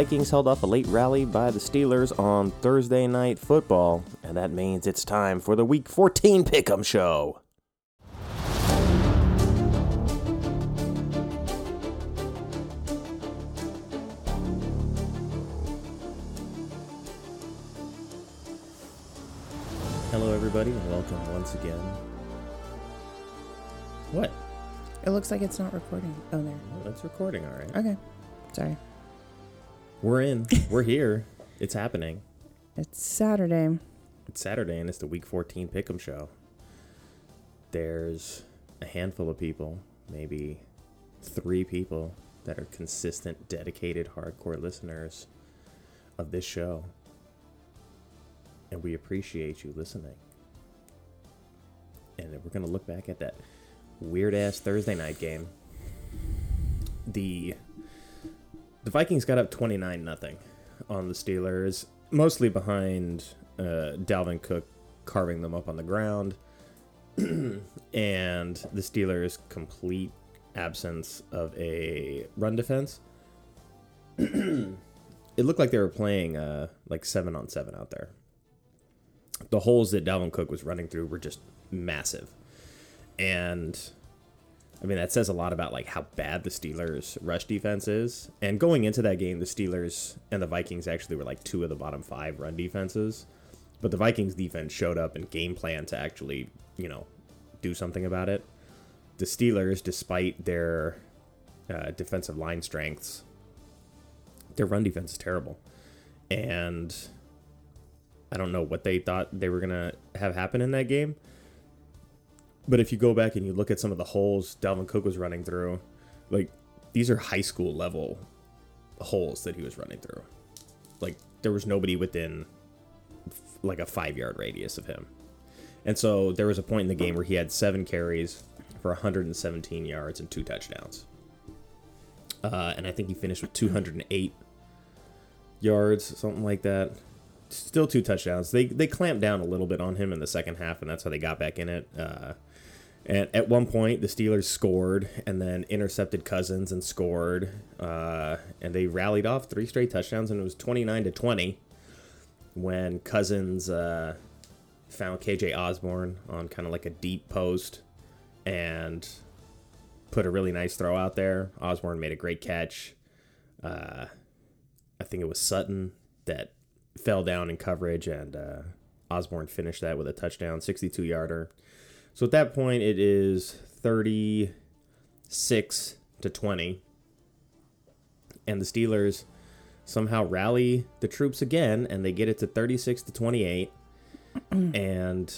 Vikings held off a late rally by the Steelers on Thursday Night Football, and that means it's time for the Week 14 Pick'em Show. Hello, everybody, and welcome once again. What? It looks like it's not recording. Oh, there. Oh, it's recording, all right. Okay. Sorry. We're in. We're here. It's happening. It's Saturday. It's Saturday and it's the Week 14 Pick'em Show. There's a handful of people, maybe three people, that are consistent, dedicated, hardcore listeners of this show. And we appreciate you listening. And we're going to look back at that weird ass Thursday night game. The the Vikings got up 29 nothing on the Steelers, mostly behind uh, Dalvin Cook carving them up on the ground and the Steelers' complete absence of a run defense. it looked like they were playing uh, like seven on seven out there. The holes that Dalvin Cook was running through were just massive. And I mean, that says a lot about like how bad the Steelers' rush defense is. And going into that game, the Steelers and the Vikings actually were like two of the bottom five run defenses. But the Vikings defense showed up and game plan to actually, you know, do something about it. The Steelers, despite their uh, defensive line strengths, their run defense is terrible. And I don't know what they thought they were going to have happen in that game. But if you go back and you look at some of the holes Dalvin Cook was running through, like these are high school level holes that he was running through. Like there was nobody within like a five yard radius of him. And so there was a point in the game where he had seven carries for 117 yards and two touchdowns. Uh, and I think he finished with 208 yards, something like that. Still two touchdowns. They they clamped down a little bit on him in the second half, and that's how they got back in it. Uh, and at one point, the Steelers scored and then intercepted Cousins and scored. Uh, and they rallied off three straight touchdowns, and it was 29 to 20 when Cousins uh, found KJ Osborn on kind of like a deep post and put a really nice throw out there. Osborn made a great catch. Uh, I think it was Sutton that fell down in coverage, and uh, Osborn finished that with a touchdown, 62 yarder. So at that point, it is 36 to 20. And the Steelers somehow rally the troops again and they get it to 36 to 28. and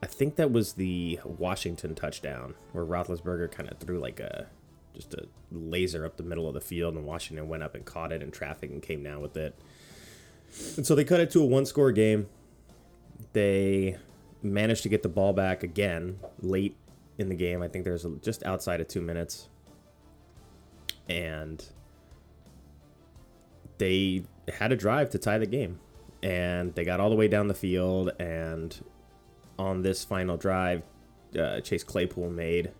I think that was the Washington touchdown where Roethlisberger kind of threw like a just a laser up the middle of the field and Washington went up and caught it in traffic and came down with it. And so they cut it to a one score game. They managed to get the ball back again late in the game. I think there's just outside of two minutes. And they had a drive to tie the game. And they got all the way down the field. And on this final drive, uh, Chase Claypool made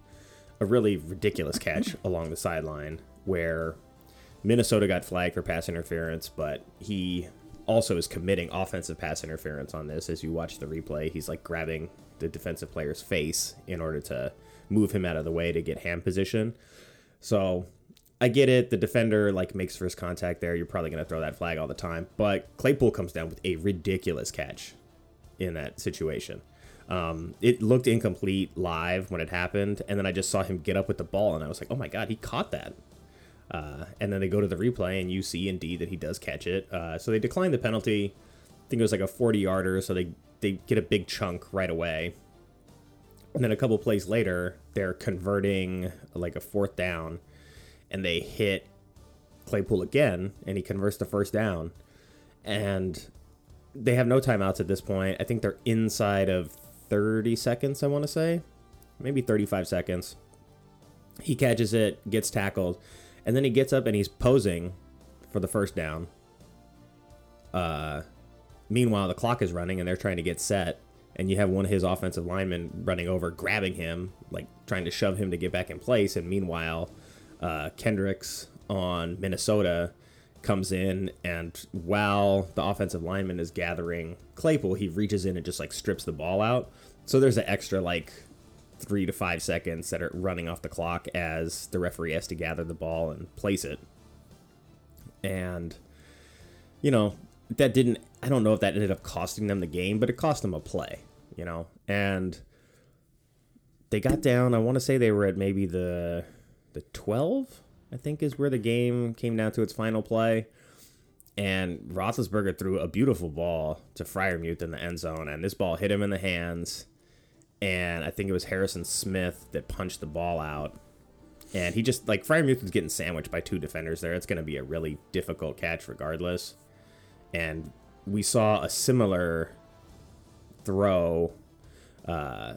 a really ridiculous catch along the sideline where Minnesota got flagged for pass interference, but he also is committing offensive pass interference on this. As you watch the replay, he's like grabbing the defensive player's face in order to move him out of the way to get hand position. So I get it. The defender like makes first contact there. You're probably gonna throw that flag all the time. But Claypool comes down with a ridiculous catch in that situation. Um, it looked incomplete live when it happened, and then I just saw him get up with the ball, and I was like, "Oh my god, he caught that!" Uh, and then they go to the replay, and you see indeed that he does catch it. Uh, so they decline the penalty. I think it was like a 40 yarder, so they, they get a big chunk right away. And then a couple plays later, they're converting like a fourth down, and they hit Claypool again, and he converts the first down. and they have no timeouts at this point. I think they're inside of 30 seconds, I want to say. Maybe 35 seconds. He catches it, gets tackled, and then he gets up and he's posing for the first down. Uh, meanwhile, the clock is running and they're trying to get set, and you have one of his offensive linemen running over, grabbing him, like trying to shove him to get back in place. And meanwhile, uh, Kendricks on Minnesota comes in, and while the offensive lineman is gathering Claypool, he reaches in and just like strips the ball out. So there's an extra like three to five seconds that are running off the clock as the referee has to gather the ball and place it. And, you know, that didn't, I don't know if that ended up costing them the game, but it cost them a play, you know? And they got down, I want to say they were at maybe the, the 12, I think is where the game came down to its final play. And Roethlisberger threw a beautiful ball to Freiermuth in the end zone, and this ball hit him in the hands and I think it was Harrison Smith that punched the ball out. And he just like Freiermuth was getting sandwiched by two defenders there. It's going to be a really difficult catch regardless. And we saw a similar throw. Uh,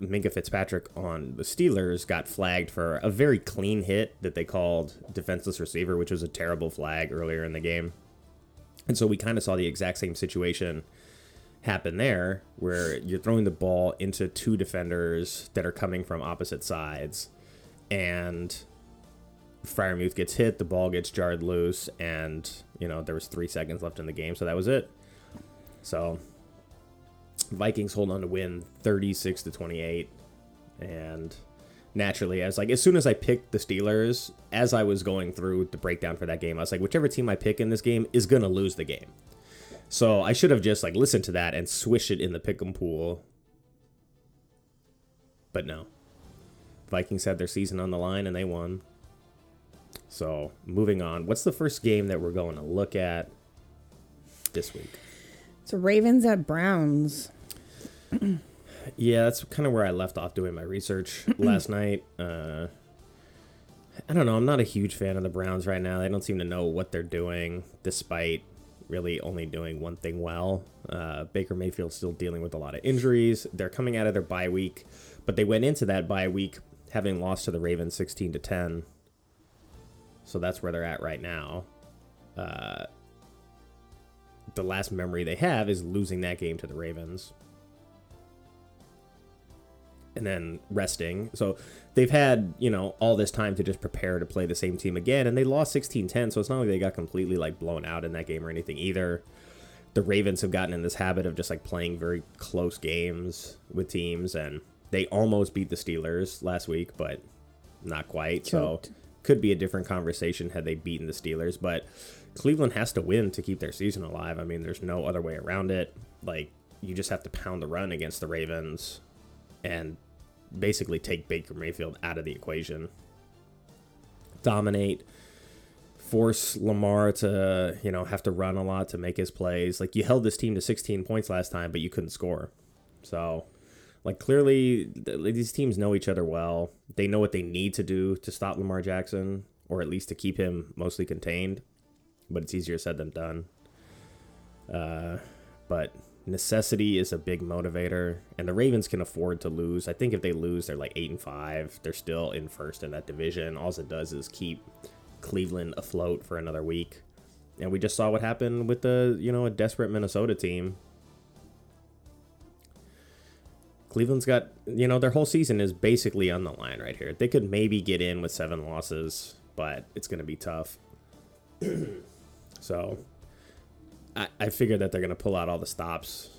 Minkah Fitzpatrick on the Steelers got flagged for a very clean hit that they called defenseless receiver, which was a terrible flag earlier in the game. And so we kind of saw the exact same situation happen there where you're throwing the ball into two defenders that are coming from opposite sides and Freiermuth gets hit, the ball gets jarred loose, and you know there was three seconds left in the game, so that was it. So Vikings hold on to win 36 to 28, and naturally, I was like, as soon as I picked the Steelers, as I was going through the breakdown for that game, I was like, whichever team I pick in this game is gonna lose the game. So I should have just like listened to that and swish it in the pick'em pool. But no. Vikings had their season on the line and they won. So moving on. What's the first game that we're going to look at this week? So Ravens at Browns. yeah, that's kind of where I left off doing my research last night. Uh, I don't know. I'm not a huge fan of the Browns right now. They don't seem to know what they're doing, despite really only doing one thing well. Uh, Baker Mayfield still dealing with a lot of injuries. They're coming out of their bye week, but they went into that bye week having lost to the Ravens 16 to 10. So that's where they're at right now. Uh, the last memory they have is losing that game to the Ravens and then resting. So they've had, you know, all this time to just prepare to play the same team again and they lost 16-10, so it's not like they got completely like blown out in that game or anything either. The Ravens have gotten in this habit of just like playing very close games with teams and they almost beat the Steelers last week, but not quite. Choked. So could be a different conversation had they beaten the Steelers, but Cleveland has to win to keep their season alive. I mean, there's no other way around it. Like you just have to pound the run against the Ravens and basically take Baker Mayfield out of the equation. Dominate, force Lamar to, you know, have to run a lot to make his plays. Like you held this team to 16 points last time, but you couldn't score. So, like clearly these teams know each other well. They know what they need to do to stop Lamar Jackson or at least to keep him mostly contained. But it's easier said than done. Uh, but necessity is a big motivator, and the Ravens can afford to lose. I think if they lose, they're like eight and five. They're still in first in that division. All it does is keep Cleveland afloat for another week. And we just saw what happened with the, you know, a desperate Minnesota team. Cleveland's got, you know, their whole season is basically on the line right here. They could maybe get in with seven losses, but it's going to be tough. so I, I figured that they're going to pull out all the stops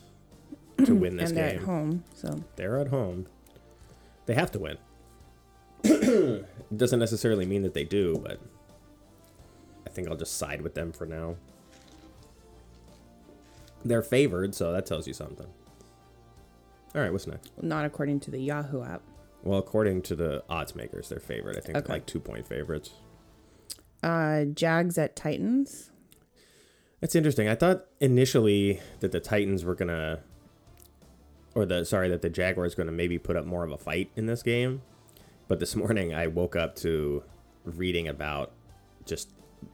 to win this and they're game. at home, so They're at home. They have to win. it doesn't necessarily mean that they do, but I think I'll just side with them for now. They're favored, so that tells you something. All right, what's next? not according to the Yahoo app. Well, according to the odds makers, they're favored. I think Okay. like two point favorites. Uh, Jags at Titans. It's interesting. I thought initially that the Titans were gonna, or the sorry, that the Jaguars gonna maybe put up more of a fight in this game, but this morning I woke up to reading about just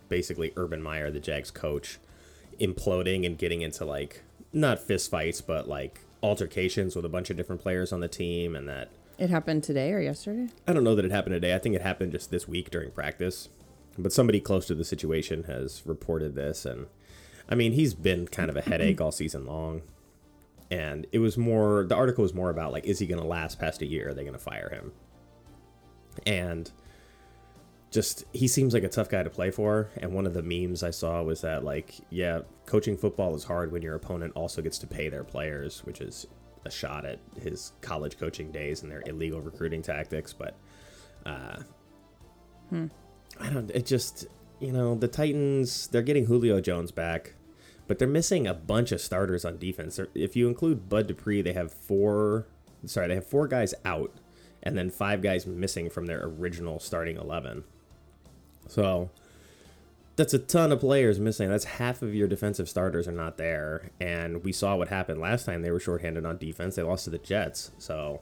basically Urban Meyer, the Jags coach, imploding and getting into like not fist fights, but like altercations with a bunch of different players on the team, and that It happened today or yesterday? I don't know that it happened today. I think it happened just this week during practice. But somebody close to the situation has reported this and I mean, he's been kind of a headache all season long. And it was more the article was more about like is he going to last past a year? Are they going to fire him? And just he seems like a tough guy to play for and one of the memes I saw was that like yeah, coaching football is hard when your opponent also gets to pay their players, which is a shot at his college coaching days and their illegal recruiting tactics, but uh, I don't. It just you know the Titans they're getting Julio Jones back, but they're missing a bunch of starters on defense. If you include Bud Dupree, they have four. Sorry, they have four guys out, and then five guys missing from their original starting eleven. So that's a ton of players missing. That's half of your defensive starters are not there. And we saw what happened last time they were shorthanded on defense. They lost to the Jets. So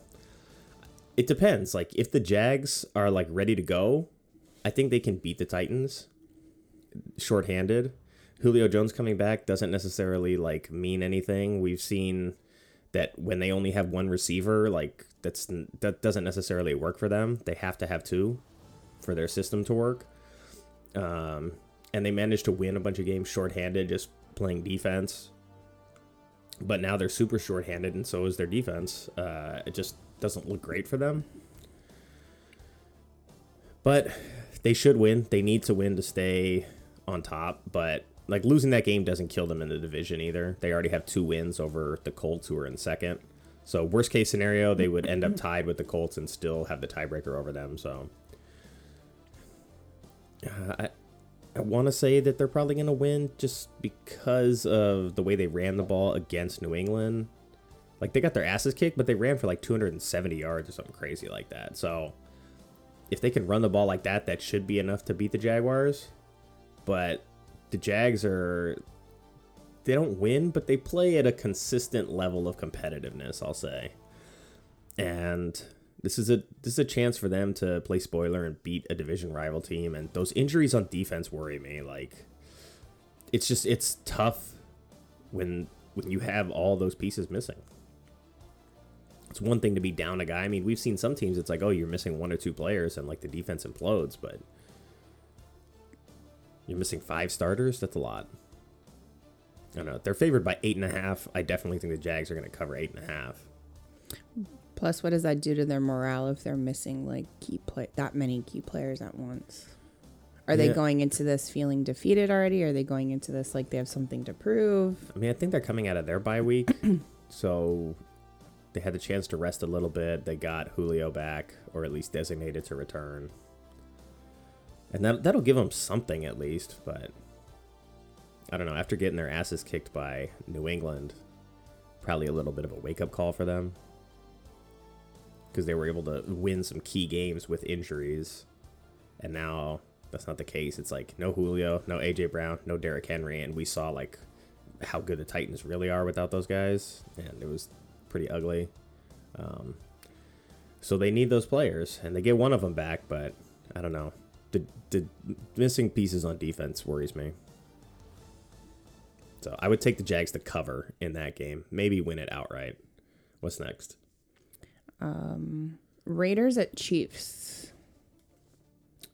it depends. Like if the Jags are like ready to go, I think they can beat the Titans shorthanded. Julio Jones coming back doesn't necessarily like mean anything. We've seen that when they only have one receiver, like that's that doesn't necessarily work for them. They have to have two for their system to work. Um, and they managed to win a bunch of games shorthanded, just playing defense. But now they're super shorthanded, and so is their defense. Uh, it just doesn't look great for them. But they should win. They need to win to stay on top. But like losing that game doesn't kill them in the division either. They already have two wins over the Colts, who are in second. So worst case scenario, they would end up tied with the Colts and still have the tiebreaker over them. So uh, I, I want to say that they're probably going to win just because of the way they ran the ball against New England. Like they got their asses kicked, but they ran for like 270 yards or something crazy like that. So if they can run the ball like that, that should be enough to beat the Jaguars. But the Jags are they don't win, but they play at a consistent level of competitiveness, I'll say. And this is a this is a chance for them to play spoiler and beat a division rival team and those injuries on defense worry me like it's just it's tough when when you have all those pieces missing it's one thing to be down a guy i mean we've seen some teams it's like oh you're missing one or two players and like the defense implodes but you're missing five starters that's a lot i don't know they're favored by eight and a half i definitely think the jags are going to cover eight and a half Plus, what does that do to their morale if they're missing like key play that many key players at once? Are they Yeah. going into this feeling defeated already? Are they going into this like they have something to prove? I mean, I think they're coming out of their bye week, so they had the chance to rest a little bit. They got Julio back, or at least designated to return, and that that'll give them something at least. But I don't know. After getting their asses kicked by New England, probably a little bit of a wake up call for them because they were able to win some key games with injuries, and now that's not the case. It's like no Julio, no AJ Brown, no Derrick Henry, and we saw like how good the Titans really are without those guys, and it was pretty ugly. Um, so they need those players, and they get one of them back, but I don't know. The, the missing pieces on defense worries me. So I would take the Jags to cover in that game, maybe win it outright. What's next? Um, Raiders at Chiefs.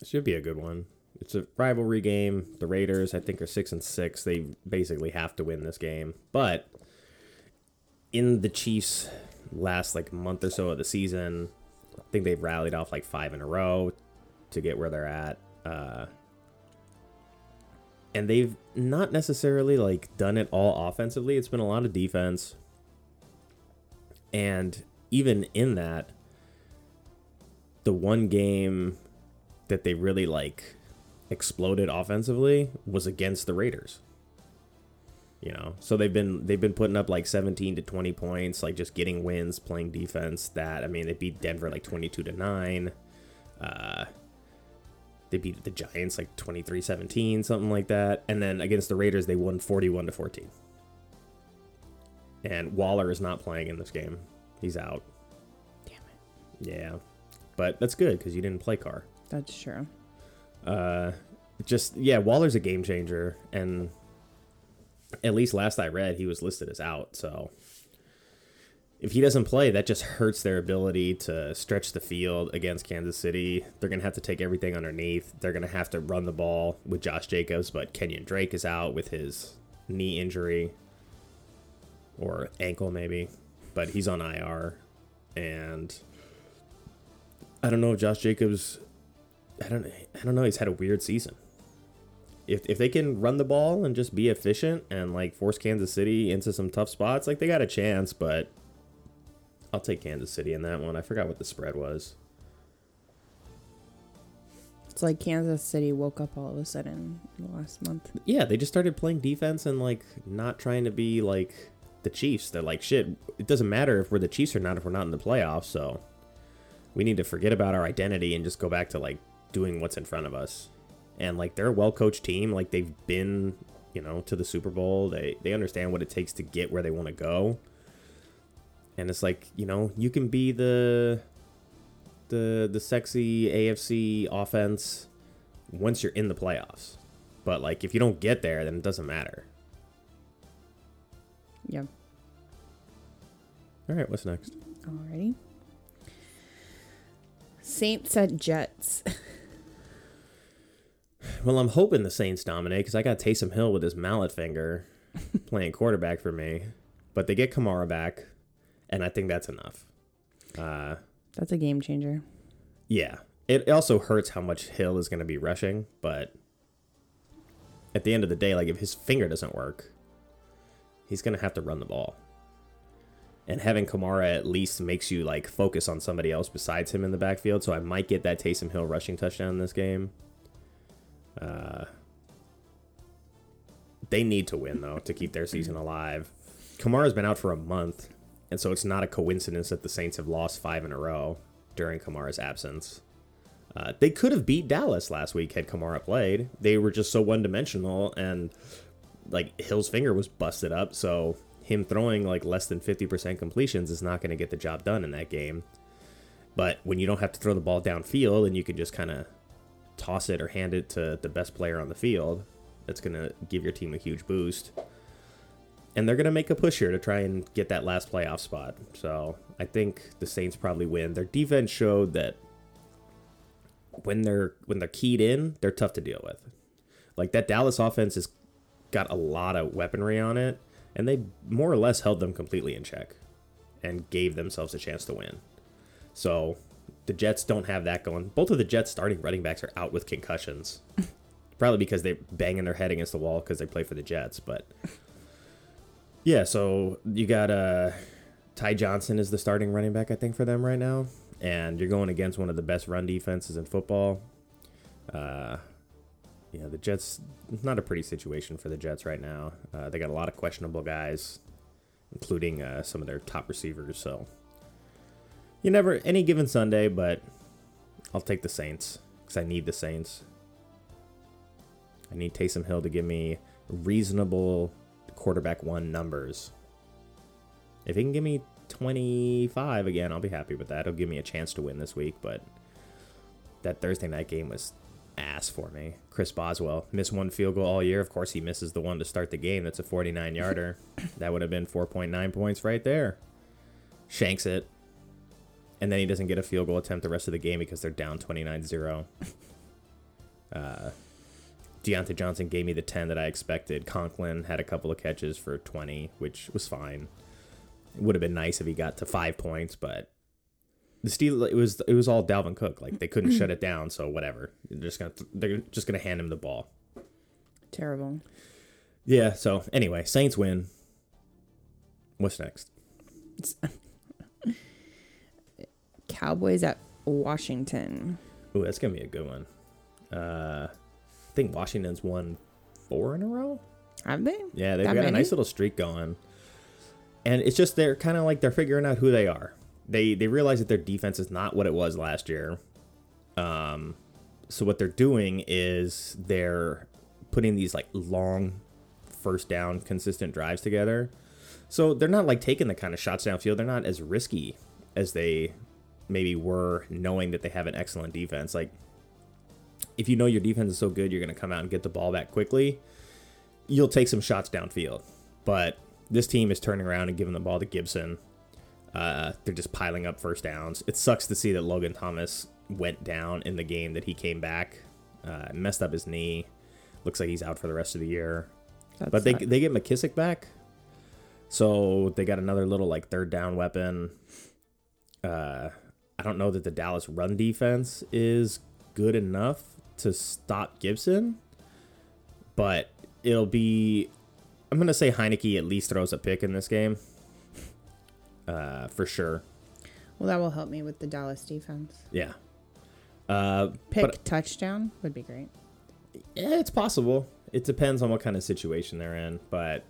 Should be a good one. It's a rivalry game. The Raiders, I think, are six and six. They basically have to win this game. But in the Chiefs' last like month or so of the season, I think they've rallied off like five in a row to get where they're at. Uh, and they've not necessarily like done it all offensively. It's been a lot of defense. And even in that, the one game that they really like exploded offensively was against the Raiders. You know, so they've been they've been putting up like 17 to 20 points, like just getting wins, playing defense. That I mean, they beat Denver like 22 to nine. Uh, they beat the Giants like 23-17, something like that. And then against the Raiders, they won 41 to 14. And Waller is not playing in this game. He's out. Damn it. Yeah, but that's good because you didn't play Carr. That's true. Uh, just yeah, Waller's a game changer, and at least last I read, he was listed as out. So if he doesn't play, that just hurts their ability to stretch the field against Kansas City. They're going to have to take everything underneath. They're going to have to run the ball with Josh Jacobs, but Kenyon Drake is out with his knee injury or ankle, maybe, but he's on IR. And I don't know if Josh Jacobs. I don't. I don't know. He's had a weird season. If if they can run the ball and just be efficient and like force Kansas City into some tough spots, like they got a chance. But I'll take Kansas City in that one. I forgot what the spread was. It's like Kansas City woke up all of a sudden last month. Yeah, they just started playing defense and like not trying to be like the Chiefs. They're like, shit, it doesn't matter if we're the Chiefs or not if we're not in the playoffs. So we need to forget about our identity and just go back to like doing what's in front of us. And like they're a well coached team. Like they've been, you know, to the Super Bowl. They they understand what it takes to get where they want to go. And it's like, you know, you can be the the the sexy AFC offense once you're in the playoffs. But like if you don't get there, then it doesn't matter. Yep. All right, what's next? Alrighty. Saints at Jets. Well, I'm hoping the Saints dominate because I got Taysom Hill with his mallet finger playing quarterback for me. But they get Kamara back, and I think that's enough. Uh, That's a game changer. yeah. It also hurts how much Hill is going to be rushing, but at the end of the day, like if his finger doesn't work, he's going to have to run the ball. And having Kamara at least makes you like focus on somebody else besides him in the backfield. So I might get that Taysom Hill rushing touchdown in this game. Uh, they need to win though to keep their season alive. Kamara's been out for a month, and so it's not a coincidence that the Saints have lost five in a row during Kamara's absence. Uh, they could have beat Dallas last week had Kamara played. They were just so one dimensional, and like Hill's finger was busted up, so him throwing like less than 50% completions is not going to get the job done in that game. But when you don't have to throw the ball downfield and you can just kind of toss it or hand it to the best player on the field, that's going to give your team a huge boost. And they're going to make a push here to try and get that last playoff spot. So I think the Saints probably win. Their defense showed that when they're when they're keyed in, they're tough to deal with. Like that Dallas offense has got a lot of weaponry on it, and they more or less held them completely in check and gave themselves a chance to win. So the Jets don't have that going. Both of the Jets starting running backs are out with concussions. Probably because they're banging their head against the wall because they play for the Jets. But yeah, so you got uh, Ty Johnson is the starting running back, I think, for them right now. And you're going against one of the best run defenses in football. Uh, yeah, the Jets, not a pretty situation for the Jets right now. Uh, they got a lot of questionable guys, including uh, some of their top receivers. So you never, any given Sunday, but I'll take the Saints because I need the Saints. I need Taysom Hill to give me reasonable quarterback one numbers. If he can give me 25 again, I'll be happy with that. It'll give me a chance to win this week, but that Thursday night game was ass for me. Chris Boswell missed one field goal all year. Of course, he misses the one to start the game. That's a 49 yarder. that would have been 4.9 points right there. Shanks it. And then he doesn't get a field goal attempt the rest of the game because they're down 29 0. Uh, Diontae Johnson gave me the 10 that I expected. Conklin had a couple of catches for 20, which was fine. It would have been nice if he got to five points, but the Steel it was it was all Dalvin Cook. Like they couldn't shut it down, so whatever. They're just gonna they're just gonna hand him the ball. Terrible. Yeah. So anyway, Saints win. What's next? Cowboys at Washington. Ooh, that's gonna be a good one. Uh, think Washington's won four in a row. Have they? Yeah, they've That got a nice little streak going. And it's just they're kind of like they're figuring out who they are. They they realize that their defense is not what it was last year. Um so what they're doing is they're putting these like long first down consistent drives together. So they're not like taking the kind of shots downfield. They're not as risky as they maybe were knowing that they have an excellent defense. Like if you know your defense is so good, you're going to come out and get the ball back quickly. you'll take some shots downfield. But this team is turning around and giving the ball to Gibson. Uh, they're just piling up first downs. It sucks to see that Logan Thomas went down in the game that he came back, uh, messed up his knee. Looks like he's out for the rest of the year. That but they they get McKissic back, so they got another little like third down weapon. Uh, I don't know that the Dallas run defense is good enough to stop Gibson, but it'll be. I'm gonna say Heinicke at least throws a pick in this game, uh, for sure. Well, that will help me with the Dallas defense. Yeah. Uh, Pick but touchdown would be great. yeah, it's possible. It depends on what kind of situation they're in, but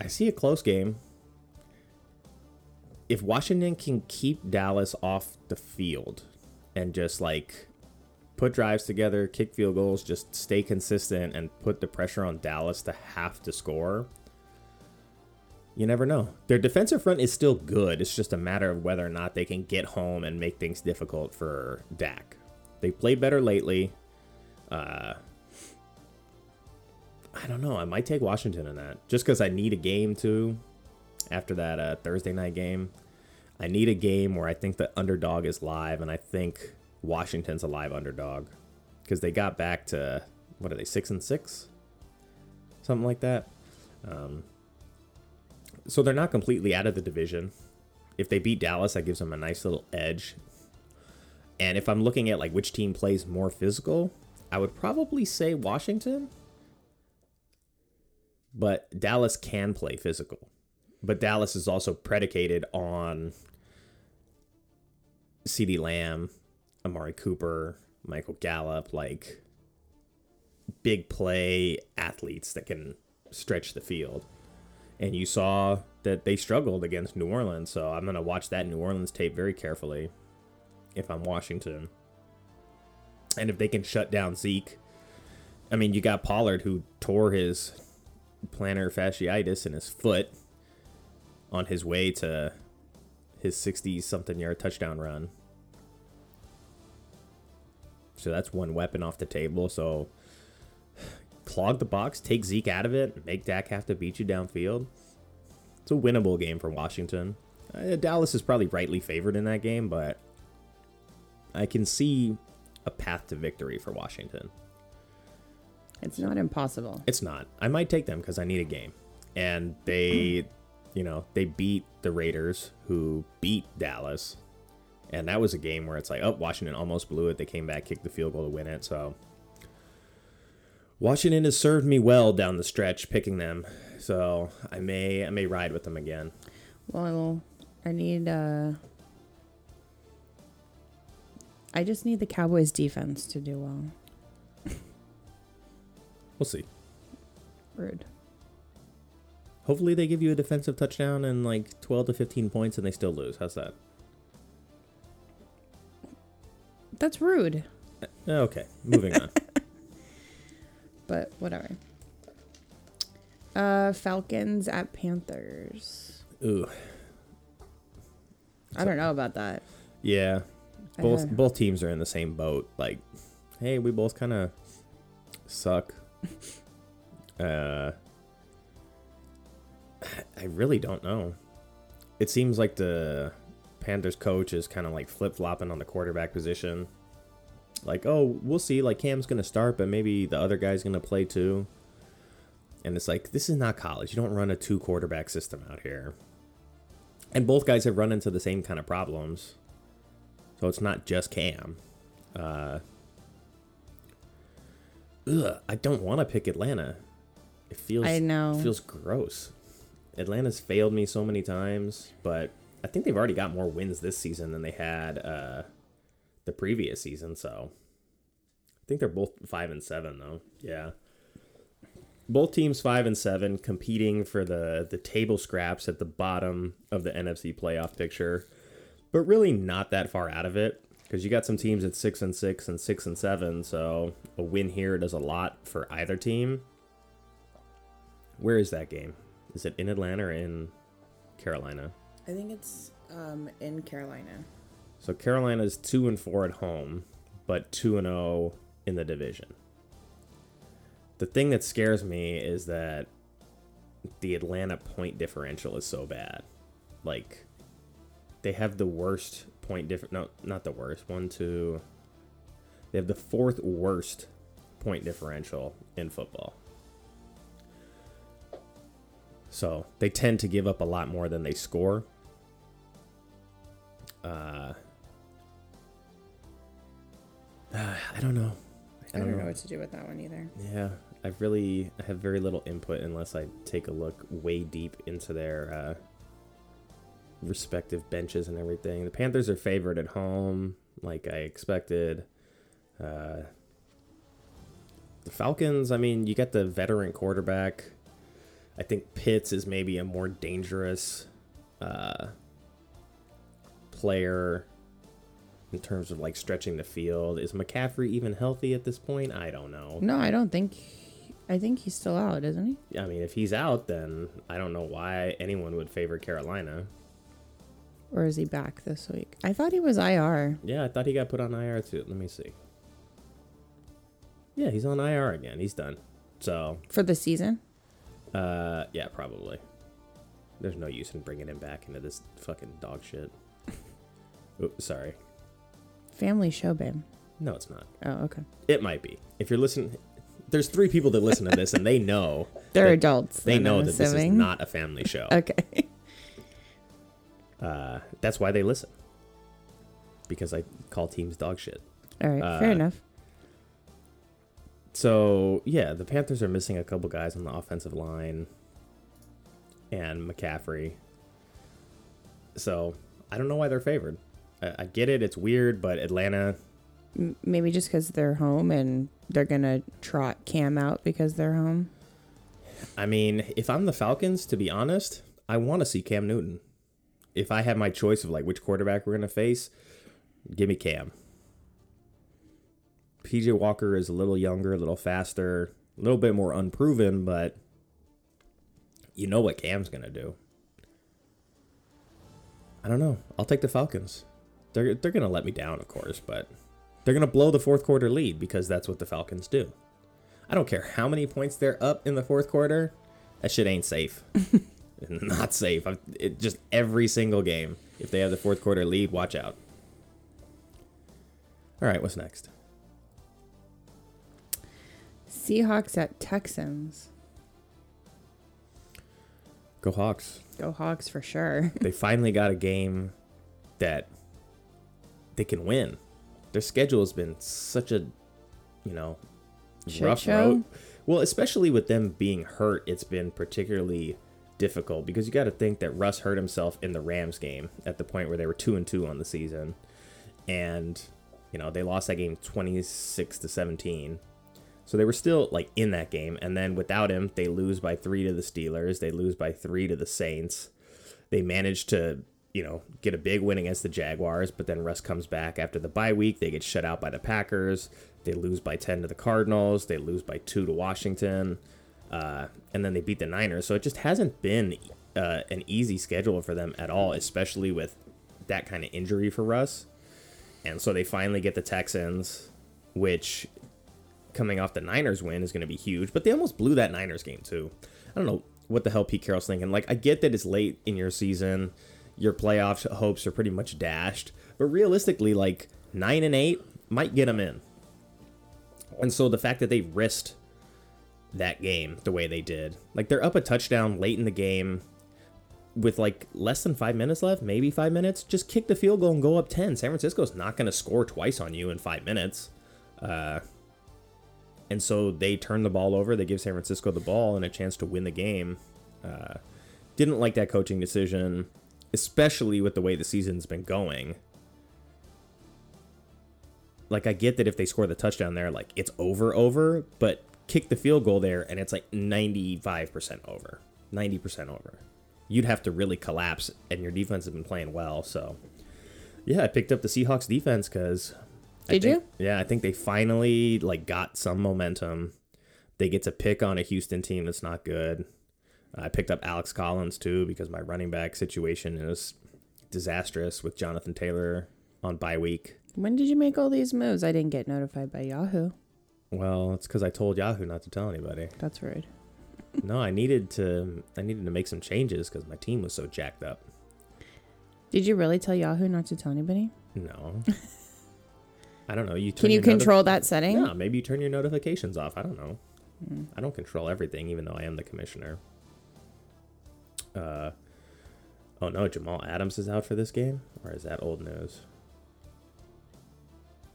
I see a close game. If Washington can keep Dallas off the field and just like put drives together, kick field goals, just stay consistent and put the pressure on Dallas to have to score, you never know. Their defensive front is still good. It's just a matter of whether or not they can get home and make things difficult for Dak. They played better lately. Uh, I don't know. I might take Washington in that just because I need a game too. After that uh, Thursday night game, I need a game where I think the underdog is live, and I think Washington's a live underdog because they got back to what are they six and six, something like that. Um, so they're not completely out of the division. If they beat Dallas, that gives them a nice little edge. And if I'm looking at like which team plays more physical, I would probably say Washington. But Dallas can play physical. But Dallas is also predicated on CeeDee Lamb, Amari Cooper, Michael Gallup, like big play athletes that can stretch the field. And you saw that they struggled against New Orleans, so I'm going to watch that New Orleans tape very carefully if I'm Washington. And if they can shut down Zeke, I mean, you got Pollard who tore his plantar fasciitis in his foot on his way to his 60 something yard touchdown run. So that's one weapon off the table. So clog the box, take Zeke out of it, make Dak have to beat you downfield. It's a winnable game for Washington. Uh, Dallas is probably rightly favored in that game, but I can see a path to victory for Washington. It's not impossible. It's not. I might take them because I need a game. And they, you know, they beat the Raiders, who beat Dallas. And that was a game where it's like, oh, Washington almost blew it. They came back, kicked the field goal to win it. So Washington has served me well down the stretch, picking them. So I may, I may ride with them again. Well, I need uh I just need the Cowboys defense to do well. We'll see. Rude. Hopefully, they give you a defensive touchdown and like 12 to 15 points, and they still lose. How's that? That's rude, Okay, moving on. but whatever. Uh Falcons at Panthers. Ooh, I don't know about that. yeah. Both Uh. both teams are in the same boat. Like, hey, we both kind of suck. uh, I really don't know. It seems like the Panthers coach is kind of like flip flopping on the quarterback position. Like, oh, we'll see. Like, Cam's gonna start, but maybe the other guy's gonna play too. And it's like, this is not college. You don't run a two quarterback system out here. And both guys have run into the same kind of problems. So it's not just Cam. Uh, ugh, I don't want to pick Atlanta. It feels I know. it feels gross. Atlanta's failed me so many times, but I think they've already got more wins this season than they had uh, the previous season. So I think they're both five and seven though. Yeah, both teams five and seven, competing for the the table scraps at the bottom of the NFC playoff picture, but really not that far out of it because you got some teams at six and six and six and seven. So a win here does a lot for either team. Where is that game? Is it in Atlanta or in Carolina? I think it's um in Carolina. So Carolina is two and four at home, but two and zero in the division. The thing that scares me is that the Atlanta point differential is so bad. Like, they have the worst point different. No, not the worst. One, two. They have the fourth worst point differential in football. So they tend to give up a lot more than they score. Uh, I don't know. I don't know what to do with that one either. Yeah, I really I have very little input unless I take a look way deep into their uh, respective benches and everything. The Panthers are favored at home, like I expected. Uh, the Falcons, I mean, you got the veteran quarterback. I think Pitts is maybe a more dangerous uh, player in terms of like stretching the field. Is McCaffrey even healthy at this point? I don't know. No, I don't think. I think he's still out, isn't he? I mean, if he's out, then I don't know why anyone would favor Carolina. Or is he back this week? I thought he was IR. Yeah, I thought he got put on IR too. Let me see. Yeah, he's on IR again. He's done. So, For the season? Uh, yeah, probably. There's no use in bringing him back into this fucking dog shit. Oops, sorry. Family show, babe. No, it's not. Oh, okay. It might be. If you're listening, there's three people that listen to this, and they know They're that- adults. They know I'm that this is not a family show. Okay. Uh, that's why they listen. Because I call teams dog shit. All right. fair Uh, enough. So yeah, the Panthers are missing a couple guys on the offensive line, and McCaffrey. So I don't know why they're favored. I, I get it; it's weird, but Atlanta. Maybe just because they're home and they're gonna trot Cam out because they're home. I mean, if I'm the Falcons, to be honest, I want to see Cam Newton. If I had my choice of like which quarterback we're gonna face, give me Cam. PJ Walker is a little younger, a little faster, a little bit more unproven, but you know what Cam's gonna do. I don't know. I'll take the Falcons. They're they're gonna let me down, of course, but they're gonna blow the fourth quarter lead because that's what the Falcons do. I don't care how many points they're up in the fourth quarter. That shit ain't safe. Not safe. It just every single game. If they have the fourth quarter lead, watch out. All right, what's next? Seahawks at Texans. Go Hawks. Go Hawks for sure. They finally got a game that they can win. Their schedule has been such a, you know, Shit rough show? road. Well, especially with them being hurt, it's been particularly difficult because you got to think that Russ hurt himself in the Rams game at the point where they were two and two on the season, and you know they lost that game twenty six to seventeen. So they were still like in that game, and then without him, they lose by three to the Steelers. They lose by three to the Saints. They managed to, you know, get a big win against the Jaguars, but then Russ comes back after the bye week. They get shut out by the Packers. They lose by 10 to the Cardinals. They lose by 2 to Washington. Uh, and then they beat the Niners. So it just hasn't been uh, an easy schedule for them at all, especially with that kind of injury for Russ. And so they finally get the Texans, which coming off the Niners win is going to be huge. But they almost blew that Niners game too. I don't know what the hell Pete Carroll's thinking. Like I get that it's late in your season, your playoff hopes are pretty much dashed, but realistically, like nine and eight might get them in. And so the fact that they risked that game the way they did, like they're up a touchdown late in the game with like less than five minutes left, maybe five minutes, just kick the field goal and go up 10. San Francisco's not going to score twice on you in five minutes. Uh, and so they turn the ball over. They give San Francisco the ball and a chance to win the game. Uh, didn't like that coaching decision, especially with the way the season's been going. Like, I get that if they score the touchdown there, like, it's over, over, but kick the field goal there and it's like 95% over. 90% over. You'd have to really collapse, and your defense has been playing well. So, yeah, I picked up the Seahawks defense because Did you? Yeah, I think they finally like got some momentum. They get to pick on a Houston team that's not good. I picked up Alex Collins too because my running back situation is disastrous with Jonathan Taylor on bye week. When did you make all these moves? I didn't get notified by Yahoo. Well, it's because I told Yahoo not to tell anybody. That's rude. no, I needed to. I needed to make some changes because my team was so jacked up. Did you really tell Yahoo not to tell anybody? No. I don't know. You turn Can you control that setting? Yeah, maybe you turn your notifications off. I don't know. I don't control everything, even though I am the commissioner. Uh, oh no, Jamal Adams is out for this game, or is that old news?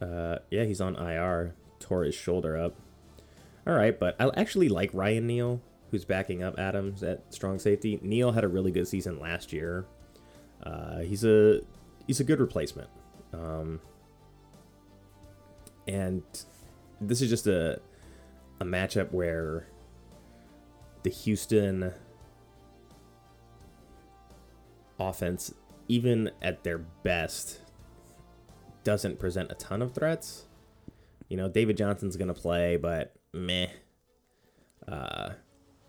Uh, yeah, he's on IR. Tore his shoulder up. All right, but I actually like Ryan Neal, who's backing up Adams at strong safety. Neal had a really good season last year. Uh, he's a he's a good replacement. Um, and this is just a a matchup where the Houston offense, even at their best, doesn't present a ton of threats. You know, David Johnson's gonna play, but meh. Uh,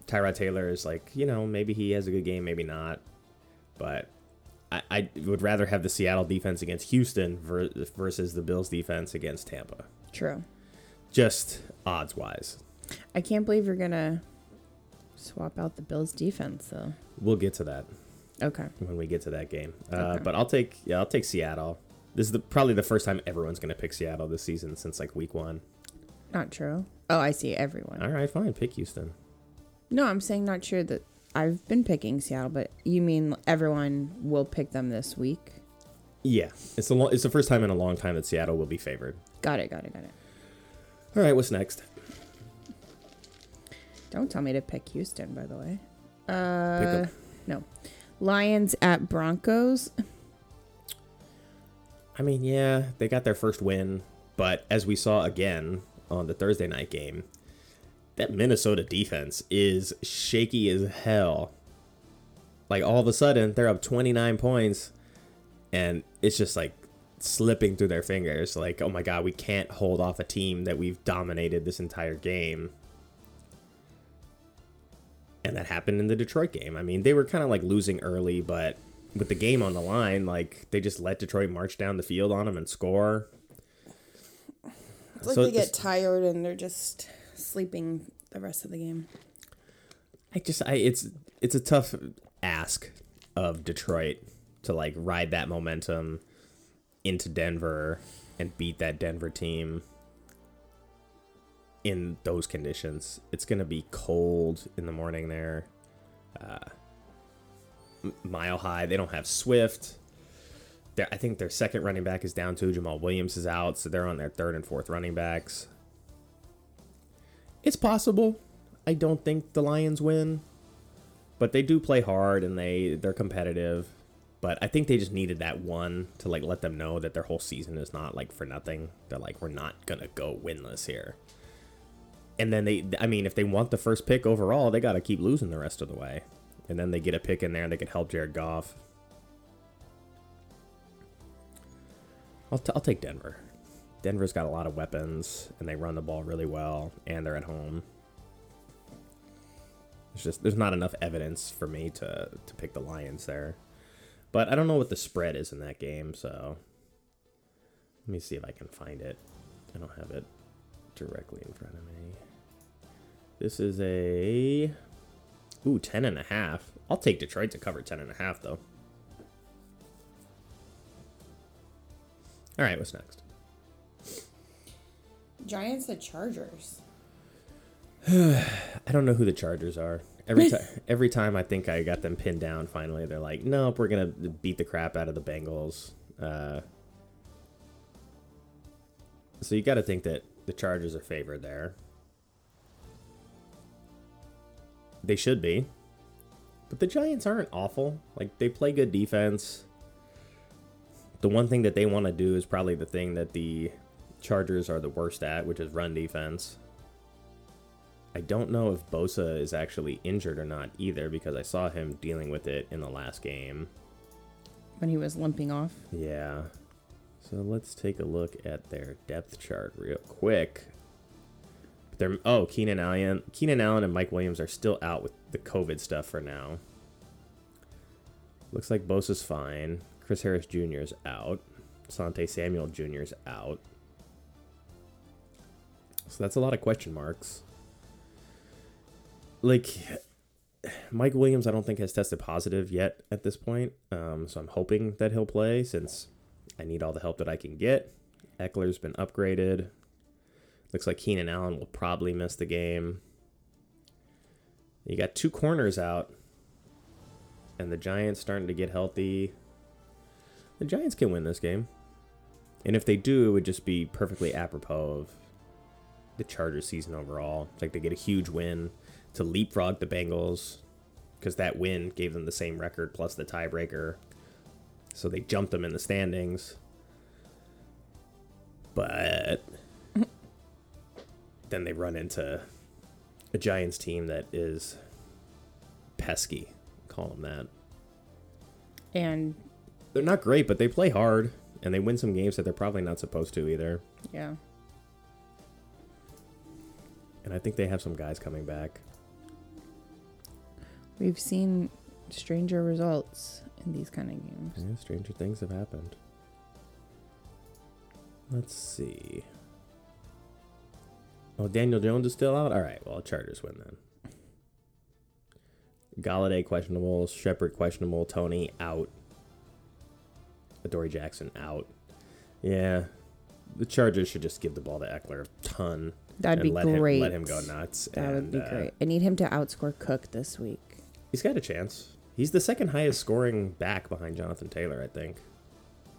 Tyrod Taylor is like, you know, maybe he has a good game, maybe not. But I, I would rather have the Seattle defense against Houston ver- versus the Bills defense against Tampa. True. Just odds wise. I can't believe you're gonna swap out the Bills defense though. We'll get to that Okay. when we get to that game. Uh, Okay. But I'll take yeah, I'll take Seattle. This is the, probably the first time everyone's going to pick Seattle this season since like week one. Not true. Oh, I see everyone. All right, fine, pick Houston. No, I'm saying not sure that I've been picking Seattle, but you mean everyone will pick them this week? Yeah, it's the lo- it's the first time in a long time that Seattle will be favored. Got it, got it, got it. All right, what's next? Don't tell me to pick Houston, by the way. Uh, no. Lions at Broncos. I mean, yeah, they got their first win, but as we saw again on the Thursday night game, that Minnesota defense is shaky as hell. Like all of a sudden, they're up 29 points and it's just like slipping through their fingers like, "Oh my god, we can't hold off a team that we've dominated this entire game." And that happened in the Detroit game. I mean, they were kind of like losing early, but with the game on the line, like they just let Detroit march down the field on them and score. It's like So they get tired and they're just sleeping the rest of the game. I just I it's it's a tough ask of Detroit to like ride that momentum into Denver and beat that Denver team in those conditions. It's going to be cold in the morning there. Uh mile high. They don't have Swift. They're, I think their second running back is down too. Jamaal Williams is out, so they're on their third and fourth running backs. It's possible. I don't think the Lions win, but they do play hard and they they're competitive. But I think they just needed that one to like let them know that their whole season is not like for nothing. They're like we're not gonna go winless here. And then they, I mean, if they want the first pick overall, they got to keep losing the rest of the way. And then they get a pick in there and they can help Jared Goff. I'll, t- I'll take Denver. Denver's got a lot of weapons and they run the ball really well and they're at home. There's just there's not enough evidence for me to to pick the Lions there. But I don't know what the spread is in that game, so let me see if I can find it. I don't have it directly in front of me. This is a ooh, 10 and a half. I'll take Detroit to cover 10 and a half though. All right, what's next? Giants the Chargers. I don't know who the Chargers are. Every time, every time I think I got them pinned down, finally they're like, "Nope, we're gonna beat the crap out of the Bengals." Uh, so you got to think that the Chargers are favored there. They should be, but the Giants aren't awful. Like they play good defense. The one thing that they want to do is probably the thing that the Chargers are the worst at, which is run defense. I don't know if Bosa is actually injured or not either because I saw him dealing with it in the last game. When he was limping off. Yeah. So let's take a look at their depth chart real quick. They're, oh, Keenan Allen, Keenan Allen and Mike Williams are still out with the COVID stuff for now. Looks like Bosa's fine. Chris Harris Jr. is out. Sante Samuel Jr. is out. So that's a lot of question marks. Like Mike Williams, I don't think has tested positive yet at this point. Um, so I'm hoping that he'll play since I need all the help that I can get. Ekeler's been upgraded. Looks like Keenan Allen will probably miss the game. You got two corners out, and the Giants starting to get healthy. The Giants can win this game. And if they do, it would just be perfectly apropos of the Chargers season overall. It's like they get a huge win to leapfrog the Bengals because that win gave them the same record plus the tiebreaker. So they jumped them in the standings. But then they run into a Giants team that is pesky. Call them that. And They're not great, but they play hard and they win some games that they're probably not supposed to either. yeah. And I think they have some guys coming back. We've seen stranger results in these kind of games. Yeah, stranger things have happened. Let's see. Oh, Daniel Jones is still out? All right, well, Chargers win then. Golladay questionable, Shepard questionable, Toney out. Adoree Jackson out. Yeah, the Chargers should just give the ball to Ekeler a ton. That'd and be let great. Him, let him go nuts. That would be uh, great. I need him to outscore Cook this week. He's got a chance. He's the second highest scoring back behind Jonathan Taylor, I think.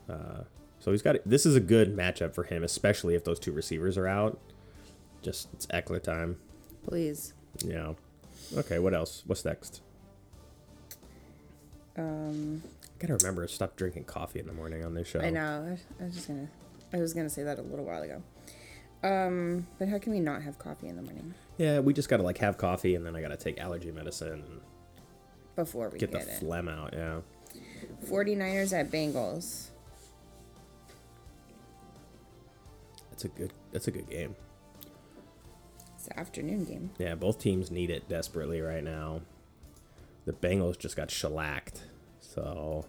Uh, so he's got. This is a good matchup for him, especially if those two receivers are out. Just it's Ekeler time. Please. Yeah. Okay. What else? What's next? Um, Gotta remember to stop drinking coffee in the morning on this show. I know. I, I was just gonna. I was gonna say that a little while ago. Um, but how can we not have coffee in the morning Yeah, we just gotta like have coffee, and then I gotta take allergy medicine and before we get get, the it? phlegm out. Yeah. 49ers at Bengals. That's a good. That's a good game. It's an afternoon game. Yeah, both teams need it desperately right now. The Bengals just got shellacked. So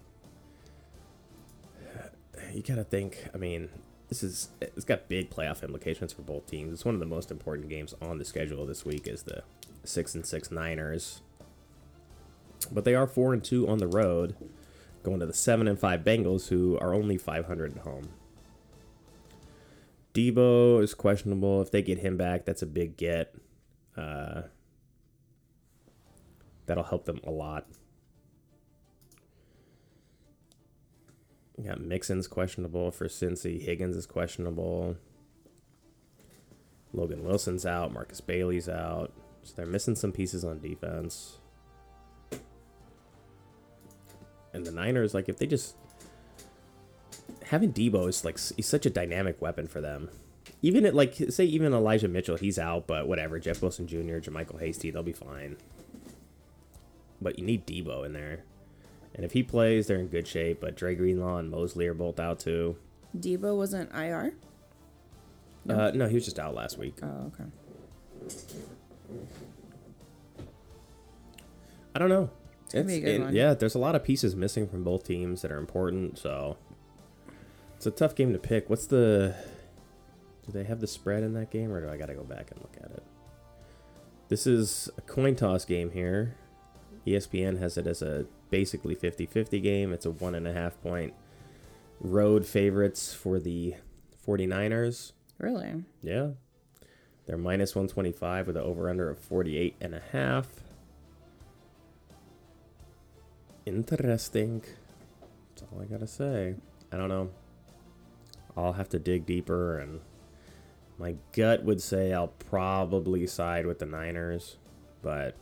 you got to think, I mean, this is it's got big playoff implications for both teams. It's one of the most important games on the schedule this week is the 6 and 6 Niners. But they are 4 and 2 on the road going to the 7 and 5 Bengals who are only 500 at home. Debo is questionable. If they get him back, that's a big get. Uh, that'll help them a lot. Got Mixon's questionable for Cincy. Higgins is questionable. Logan Wilson's out. Markus Bailey's out. So they're missing some pieces on defense. And the Niners, like, if they just having Debo is like he's such a dynamic weapon for them. Even at like say even Elijah Mitchell, he's out, but whatever. Jeff Wilson Jr., JaMycal Hasty, they'll be fine. But you need Debo in there, and if he plays, they're in good shape. But Dre Greenlaw and Moseley are both out too. Debo wasn't IR. Uh, no, he was just out last week. Oh, okay. I don't know. gonna be a It's- good it- one. Yeah, there's a lot of pieces missing from both teams that are important. So it's a tough game to pick. What's the? Do they have the spread in that game, or do I got to go back and look at it? This is a coin toss game here. ESPN has it as a basically 50-50 game. It's a one and a half point road favorites for the 49ers. Really? Yeah. They're minus 125 with an over under of 48 and a half. Interesting. That's all I got to say. I don't know. I'll have to dig deeper and my gut would say I'll probably side with the Niners, but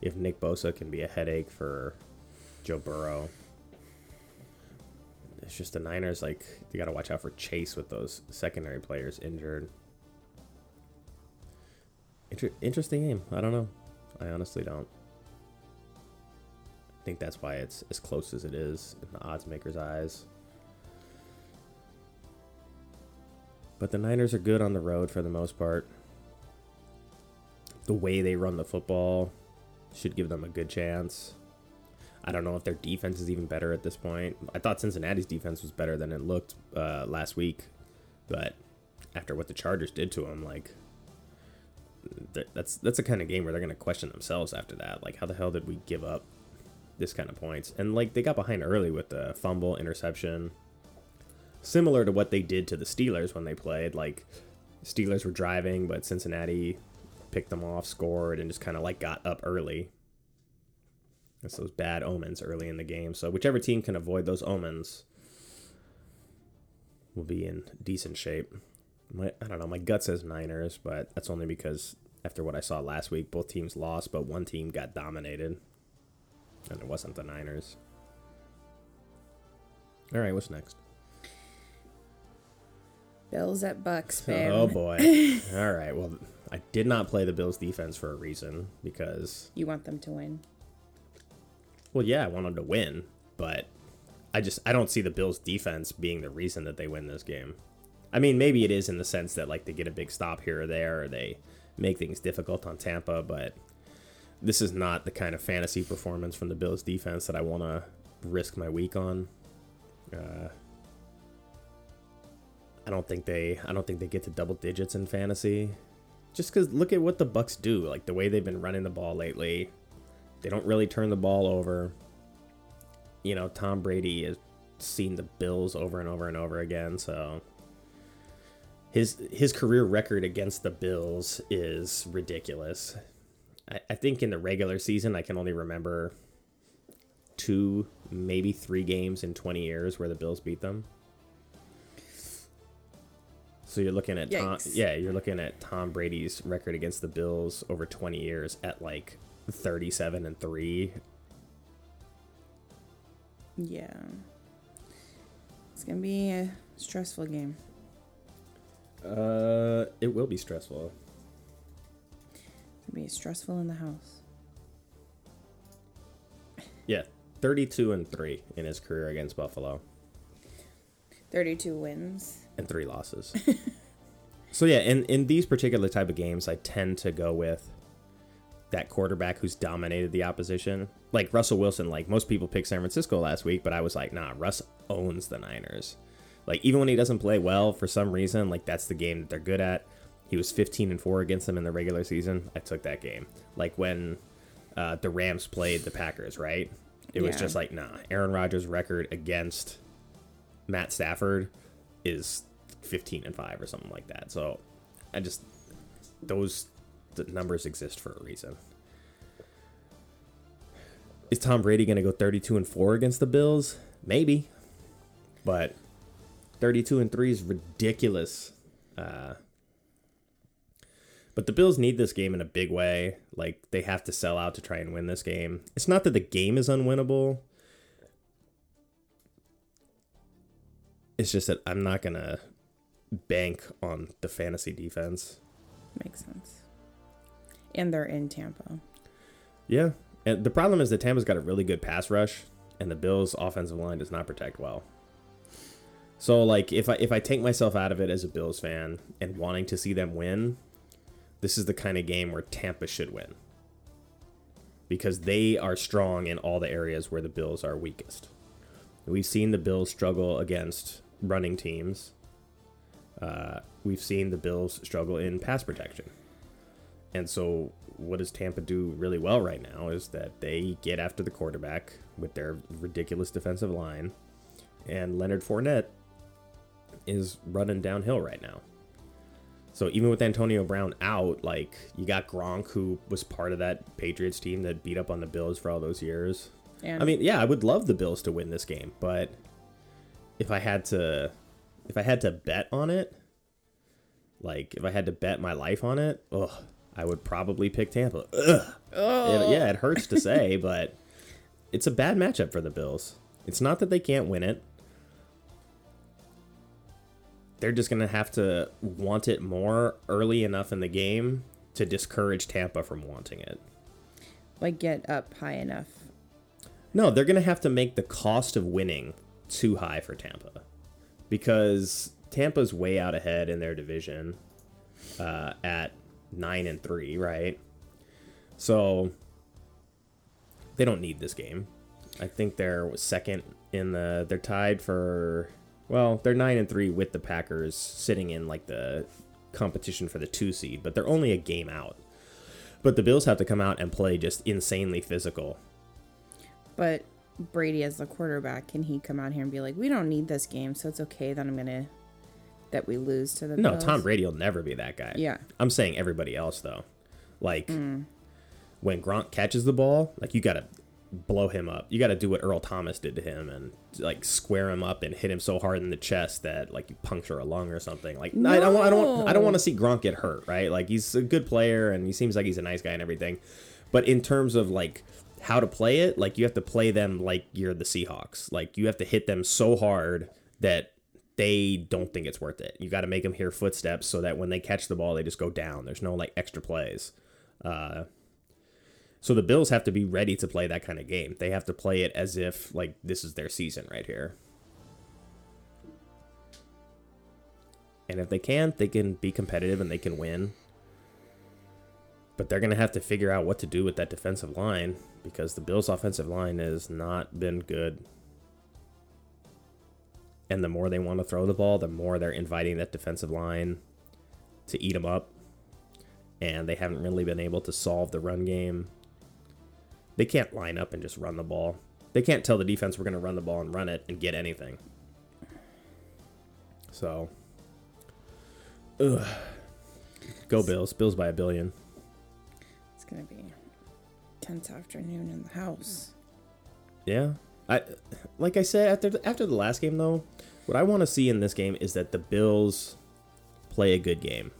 If Nick Bosa can be a headache for Joe Burrow. It's just the Niners, like, you got to watch out for Chase with those secondary players injured. Inter- interesting game. I don't know. I honestly don't. I think that's why it's as close as it is in the odds makers' eyes. But the Niners are good on the road for the most part. The way they run the football should give them a good chance. I don't know if their defense is even better at this point. I thought Cincinnati's defense was better than it looked uh, last week, but after what the Chargers did to them, like that's that's the kind of game where they're going to question themselves after that. Like, how the hell did we give up this kind of points? And like they got behind early with the fumble, interception, similar to what they did to the Steelers when they played. Like, Steelers were driving, but Cincinnati picked them off, scored, and just kind of like got up early. It's those bad omens early in the game. So whichever team can avoid those omens will be in decent shape. My, I don't know. My gut says Niners, but that's only because after what I saw last week, both teams lost, but one team got dominated, and it wasn't the Niners. All right, what's next? Bills at Bucks, man. Oh boy. All right. Well, I did not play the Bills defense for a reason because You want them to win. well, yeah, I want them to win, but I just I don't see the Bills defense being the reason that they win this game. I mean, maybe it is in the sense that like they get a big stop here or there or they make things difficult on Tampa, but this is not the kind of fantasy performance from the Bills defense that I want to risk my week on. Uh, I don't think they I don't think they get to double digits in fantasy. Just cuz look at what the Bucks do, like the way they've been running the ball lately. They don't really turn the ball over. You know, Tom Brady has seen the Bills over and over and over again, so his his career record against the Bills is ridiculous. I, I think in the regular season I can only remember two, maybe three games in twenty years where the Bills beat them. So you're looking at Tom, yeah, you're looking at Tom Brady's record against the Bills over 20 years at like 37 and 3. Yeah. It's going to be a stressful game. Uh it will be stressful. It's going to be stressful in the house. Yeah, 32 and 3 in his career against Buffalo 32 wins. and 3 losses. so yeah, in in these particular type of games I tend to go with that quarterback who's dominated the opposition. Like Russell Wilson, like most people picked San Francisco last week, but I was like, nah, Russ owns the Niners. Like even when he doesn't play well for some reason, like that's the game that they're good at. He was 15 and 4 against them in the regular season. I took that game. Like when uh, the Rams played the Packers, right? It was just like, nah, Aaron Rodgers' record against Matt Stafford is 15 and 5 or something like that. So I just those numbers exist for a reason. Is Tom Brady going to go 32 and 4 against the Bills? Maybe. But 32 and 3 is ridiculous. Uh but the Bills need this game in a big way. Like they have to sell out to try and win this game. It's not that the game is unwinnable. It's just that I'm not going to bank on the fantasy defense. Makes sense. And they're in Tampa. Yeah. And the problem is that Tampa's got a really good pass rush and the Bills offensive line does not protect well. So like if I if I take myself out of it as a Bills fan and wanting to see them win, this is the kind of game where Tampa should win. Because they are strong in all the areas where the Bills are weakest. We've seen the Bills struggle against running teams. Uh, we've seen the Bills struggle in pass protection. And so, what does Tampa do really well right now is that they get after the quarterback with their ridiculous defensive line, and Leonard Fournette is running downhill right now. So even with Antonio Brown out, like you got Gronk, who was part of that Patriots team that beat up on the Bills for all those years. And I mean, yeah, I would love the Bills to win this game, but if I had to, if I had to bet on it, like if I had to bet my life on it, ugh, I would probably pick Tampa. Ugh. It- yeah, it hurts to say, but it's a bad matchup for the Bills. It's not that they can't win it. They're just gonna have to want it more early enough in the game to discourage Tampa from wanting it. like get up high enough. No, they're going to have to make the cost of winning too high for Tampa because Tampa's way out ahead in their division uh, at nine and three, right? So they don't need this game. I think they're second in the. They're tied for. Well, they're nine and three with the Packers sitting in like the competition for the two seed, but they're only a game out. But the Bills have to come out and play just insanely physical. But Brady as the quarterback, can he come out here and be like, "We don't need this game, so it's okay that I'm gonna that we lose to the No, Bills?" Tom Brady will never be that guy. Yeah. I'm saying everybody else though. Like Mm. when Gronk catches the ball, like you gotta blow him up. You gotta do what Earl Thomas did to him and like square him up and hit him so hard in the chest that like you puncture a lung or something. Like I don't want I don't I don't want to see Gronk get hurt, right? Like he's a good player and he seems like he's a nice guy and everything. But in terms of like how to play it, like you have to play them like you're the Seahawks. Like you have to hit them so hard that they don't think it's worth it. You got to make them hear footsteps so that when they catch the ball, they just go down. There's no like extra plays. Uh, so the Bills have to be ready to play that kind of game. They have to play it as if like this is their season right here. And if they can, they can be competitive and they can win. But they're going to have to figure out what to do with that defensive line because the Bills' offensive line has not been good. And the more they want to throw the ball, the more they're inviting that defensive line to eat them up. And they haven't really been able to solve the run game. They can't line up and just run the ball. They can't tell the defense we're going to run the ball and run it and get anything. So, ugh. Go Bills. Bills by a billion. It's gonna be tense afternoon in the house. Yeah. I like I said after the, after the last game though, what I want to see in this game is that the Bills play a good game.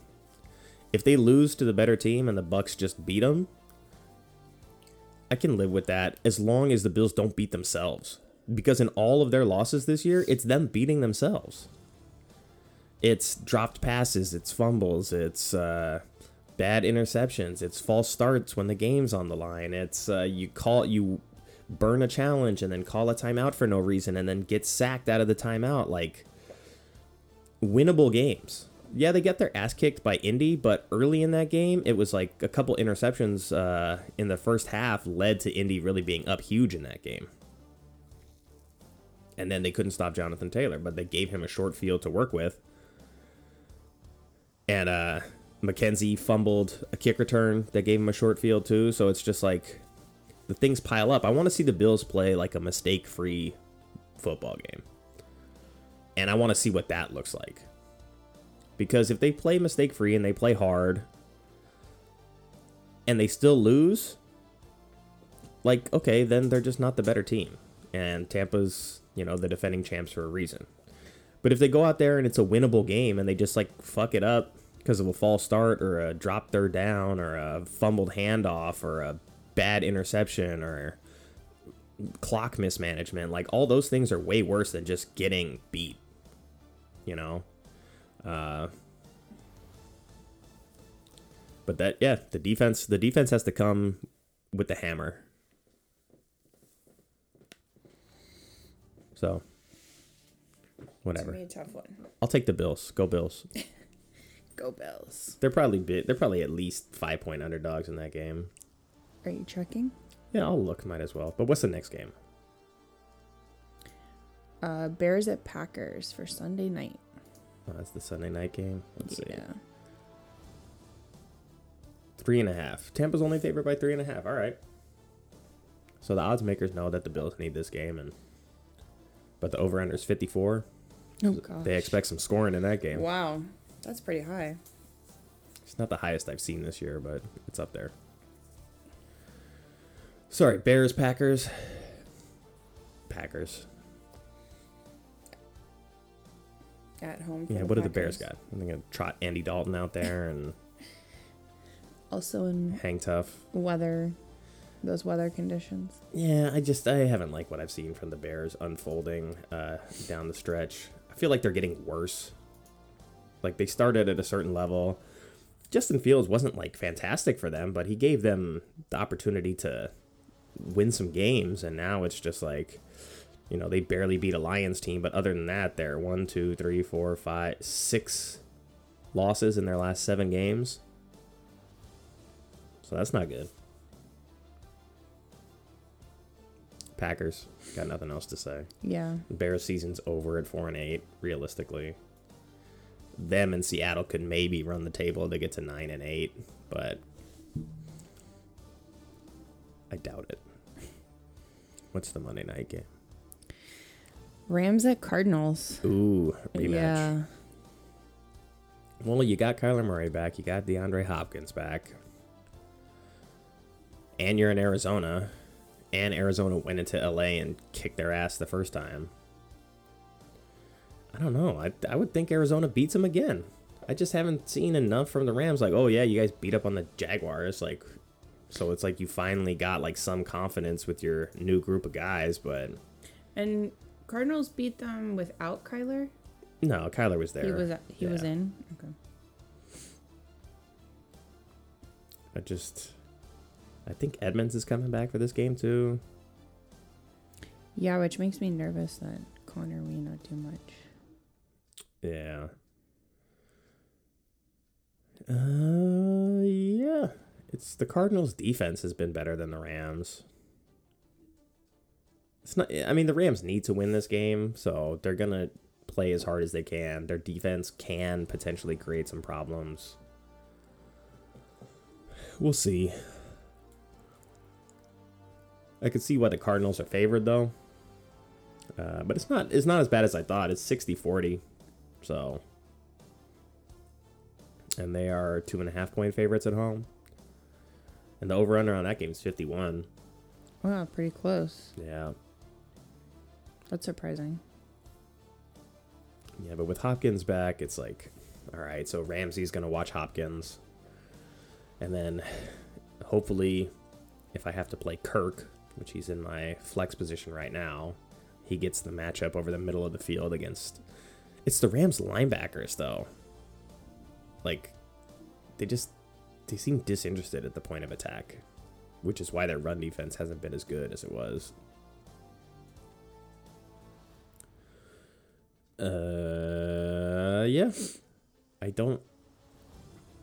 If they lose to the better team and the Bucks just beat them, I can live with that as long as the Bills don't beat themselves. Because in all of their losses this year, it's them beating themselves. It's dropped passes, it's fumbles, it's uh, bad interceptions, it's false starts when the game's on the line. It's uh, you call you burn a challenge and then call a timeout for no reason and then get sacked out of the timeout. Like winnable games. Yeah, they get their ass kicked by Indy, but early in that game, it was like a couple interceptions uh, in the first half led to Indy really being up huge in that game. And then they couldn't stop Jonathan Taylor, but they gave him a short field to work with. And uh, McKenzie fumbled a kick return that gave him a short field too. So it's just like the things pile up. I want to see the Bills play like a mistake free football game. And I want to see what that looks like. Because if they play mistake free and they play hard and they still lose, like, okay, then they're just not the better team. And Tampa's, you know, the defending champs for a reason. But if they go out there and it's a winnable game and they just like fuck it up because of a false start or a drop third down or a fumbled handoff or a bad interception or clock mismanagement, like all those things are way worse than just getting beat. You know? Uh but that yeah, the defense the defense has to come with the hammer. So It's whatever. gonna be a tough one. I'll take the Bills. Go Bills. Go Bills. They're probably bit. They're probably at least five point underdogs in that game. Are you checking? Yeah, I'll look. Might as well. But what's the next game? Uh, Bears at Packers for Sunday night. Oh, that's the Sunday night game. Let's see. yeah. Three and a half. Tampa's only favored by three and a half. All right. So the odds makers know that the Bills need this game, and but the over under is fifty four. Oh gosh. They expect some scoring in that game. Wow, that's pretty high. It's not the highest I've seen this year, but it's up there. Sorry, Bears, Packers. Packers. At home. Yeah, what do the Bears got? They're gonna trot Andy Dalton out there and Also in hang tough. weather, those weather conditions. Yeah, I just I haven't liked what I've seen from the Bears unfolding uh, down the stretch. I feel like they're getting worse. Like they started at a certain level. Justin Fields wasn't like fantastic for them, but he gave them the opportunity to win some games, and now it's just like, you know, they barely beat a Lions team, but other than that, they're one, two, three, four, five, six losses in their last seven games. So that's not good. Packers. Got nothing else to say. Yeah. Bears season's over at four and eight, realistically. Them and Seattle could maybe run the table to get to nine and eight, but I doubt it. What's the Monday night game? Rams at Cardinals. Ooh, rematch. Yeah. Well, you got Kyler Murray back. You got DeAndre Hopkins back. And you're in Arizona. And Arizona went into LA and kicked their ass the first time. I don't know. I, I would think Arizona beats them again. I just haven't seen enough from the Rams. Like, oh, yeah, you guys beat up on the Jaguars. Like, so it's like you finally got like some confidence with your new group of guys, but And Cardinals beat them without Kyler. no, Kyler was there. He was he was in. Okay. I just, I think Edmonds is coming back for this game too. Yeah, which makes me nervous that Conner may not do much. Yeah. Uh, yeah. It's the Cardinals' defense has been better than the Rams. It's not. I mean, the Rams need to win this game, so they're gonna play as hard as they can. Their defense can potentially create some problems. We'll see. I could see why the Cardinals are favored though. Uh, but it's not it's not as bad as I thought. It's 60-40. So and they are two and a half point favorites at home. And the over under on that game is 51. Wow, pretty close. Yeah. That's surprising. Yeah, but with Hopkins back, it's like, all right, so Ramsey's going to watch Hopkins. And then hopefully, if I have to play Kirk, which he's in my flex position right now, he gets the matchup over the middle of the field against. It's the Rams linebackers, though. Like, they just. They seem disinterested at the point of attack, which is why their run defense hasn't been as good as it was. Uh, yeah. I don't.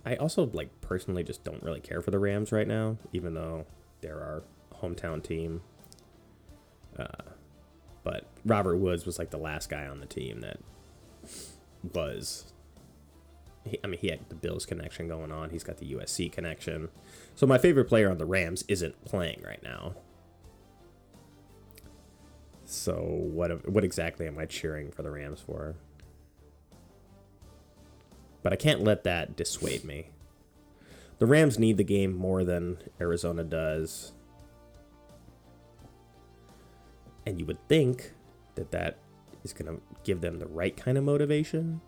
I also like personally just don't really care for the Rams right now, even though they're our hometown team. Uh, but Robert Woods was like the last guy on the team that was. He, I mean, he had the Bills connection going on. He's got the USC connection. So my favorite player on the Rams isn't playing right now. So what what exactly am I cheering for the Rams for? But I can't let that dissuade me. The Rams need the game more than Arizona does. And you would think that that is going to give them the right kind of motivation.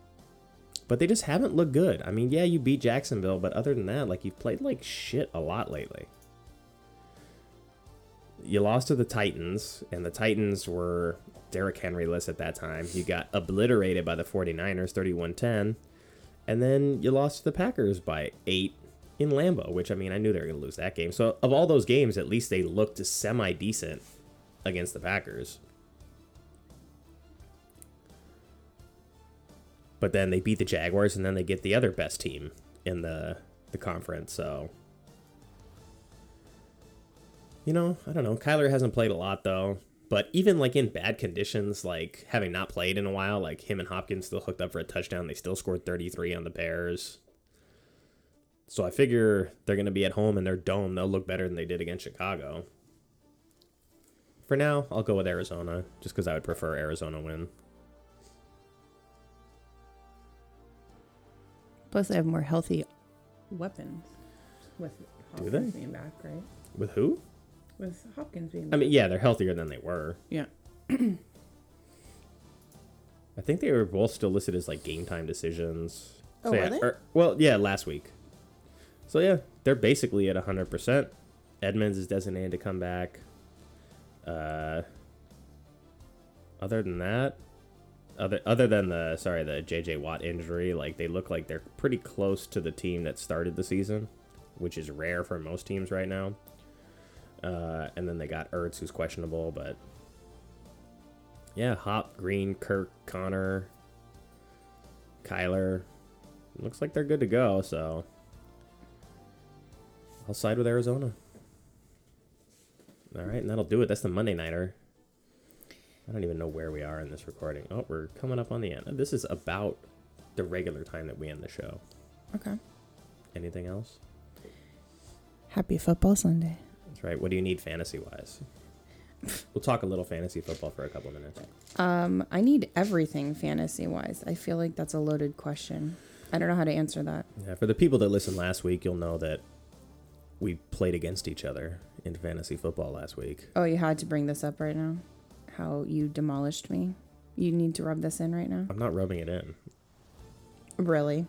But they just haven't looked good. I mean, yeah, you beat Jacksonville, but other than that, like you've played like shit a lot lately you lost to the Titans, and the Titans were Derrick Henry-less at that time. You got obliterated by the 49ers, 31-10. And then you lost to the Packers by 8 in Lambeau, which, I mean, I knew they were going to lose that game. So, of all those games, at least they looked semi-decent against the Packers. But then they beat the Jaguars, and then they get the other best team in the, the conference, so you know, I don't know. Kyler hasn't played a lot though. But even like in bad conditions, like having not played in a while, like him and Hopkins still hooked up for a touchdown. They still scored 33 on the Bears. So I figure they're going to be at home in their dome. They'll look better than they did against Chicago. For now, I'll go with Arizona, just because I would prefer Arizona win. Plus, they have more healthy weapons with Do they? Hopkins being back, right? With who? With Hopkins being I back. mean, yeah, they're healthier than they were. yeah. I think they were both still listed as like game time decisions. Oh, were yeah, they? or- well, yeah, last week. So yeah, they're basically at hundred percent. Edmonds is designated to come back. Uh, other than that, other other than the sorry the J.J. Watt injury, like they look like they're pretty close to the team that started the season, which is rare for most teams right now. Uh, and then they got Ertz, who's questionable, but yeah, Hop, Green, Kirk, Conner, Kyler. Looks like they're good to go, so I'll side with Arizona. All right, and that'll do it. That's the Monday nighter. I don't even know where we are in this recording. Oh, we're coming up on the end. This is about the regular time that we end the show. Okay. Anything else? Happy Football Sunday. That's right. What do you need fantasy wise? We'll talk a little fantasy football for a couple minutes. Um, I need everything fantasy wise. I feel like that's a loaded question. I don't know how to answer that. Yeah, for the people that listened last week, you'll know that we played against each other in fantasy football last week. Oh, you had to bring this up right now? How you demolished me? You need to rub this in right now? I'm not rubbing it in. Really?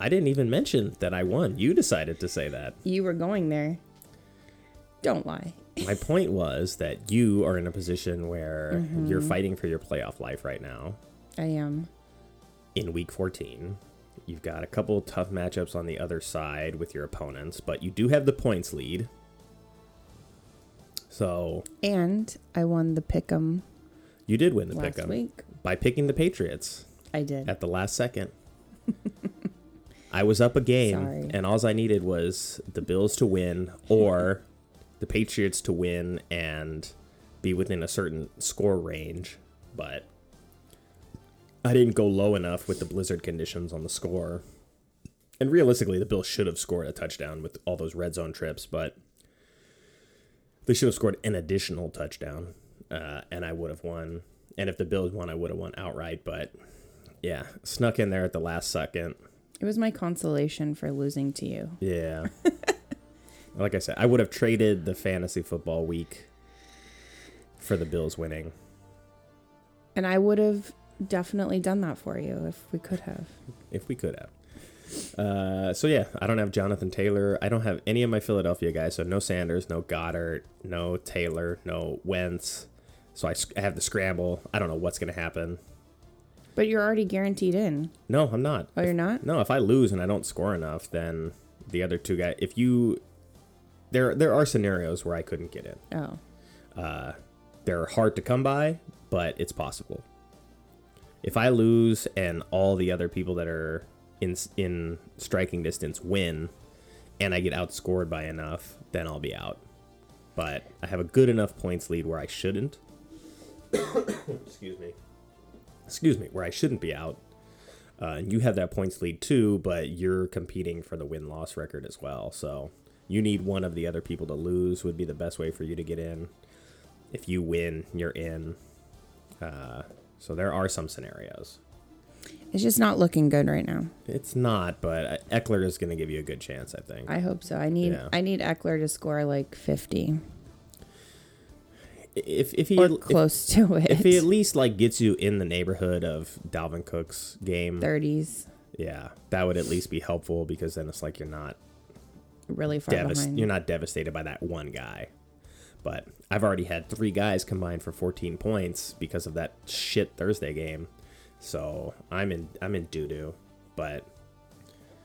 I didn't even mention that I won. You decided to say that. You were going there. Don't lie. My point was that you are in a position where mm-hmm. you're fighting for your playoff life right now I am. in week 14. You've got a couple tough matchups on the other side with your opponents, but you do have the points lead. So And I won the pick'em you did win the last pick week. by picking the Patriots I did. at the last second. I was up a game, Sorry. and all I needed was the Bills to win or the Patriots to win and be within a certain score range. But I didn't go low enough with the blizzard conditions on the score. And realistically, the Bills should have scored a touchdown with all those red zone trips, but they should have scored an additional touchdown, uh, and I would have won. And if the Bills won, I would have won outright. But yeah, snuck in there at the last second. It was my consolation for losing to you. Yeah. like I said, I would have traded the fantasy football week for the Bills winning. And I would have definitely done that for you if we could have. if we could have. Uh, so yeah, I don't have Jonathan Taylor. I don't have any of my Philadelphia guys. So no Sanders, no Goedert, no Taylor, no Wentz. So I, I have the scramble. I don't know what's gonna happen. But you're already guaranteed in. No, I'm not. Oh, you're not? No, if I lose and I don't score enough, then the other two guys. If you, there there are scenarios where I couldn't get in. Oh. Uh, They're hard to come by, but it's possible. If I lose and all the other people that are in in striking distance win, and I get outscored by enough, then I'll be out. But I have a good enough points lead where I shouldn't. Excuse me. Excuse me, where I shouldn't be out. Uh, and you have that points lead too, but you're competing for the win loss record as well. So you need one of the other people to lose would be the best way for you to get in. If you win, you're in. Uh, so there are some scenarios. It's just not looking good right now. It's not, but Ekeler is going to give you a good chance, I think. I hope so. I need Yeah. I need Ekeler to score like 50 if if he or if, close to it. if he at least like gets you in the neighborhood of Dalvin Cook's game, 30s, yeah, that would at least be helpful because then it's like you're not really far behind. you're not devastated by that one guy. But I've already had three guys combined for 14 points because of that shit Thursday game. So I'm in I'm in doo doo. But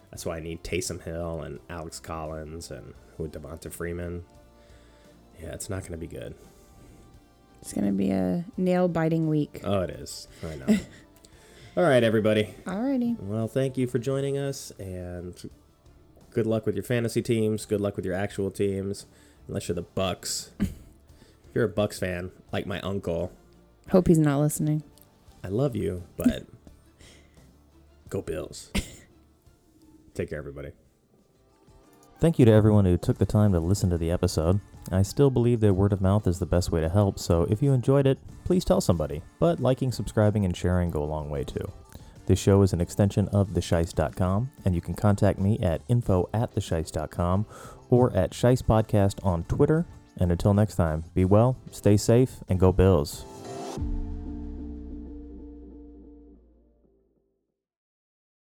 that's why I need Taysom Hill and Alex Collins and with Devonta Freeman. Yeah, it's not going to be good. It's gonna be a nail biting week. Oh, it is. I know. All right, everybody. Alrighty. Well, thank you for joining us, and good luck with your fantasy teams. Good luck with your actual teams, unless you're the Bucks. if you're a Bucks fan, like my uncle, Hope he's not listening. I love you, but go Bills. Take care, everybody. Thank you to everyone who took the time to listen to the episode. I still believe that word of mouth is the best way to help, so if you enjoyed it, please tell somebody. But liking, subscribing, and sharing go a long way too. This show is an extension of theshice.com, and you can contact me at info at theshice.com or at Shice Podcast on Twitter. And until next time, be well, stay safe, and go Bills.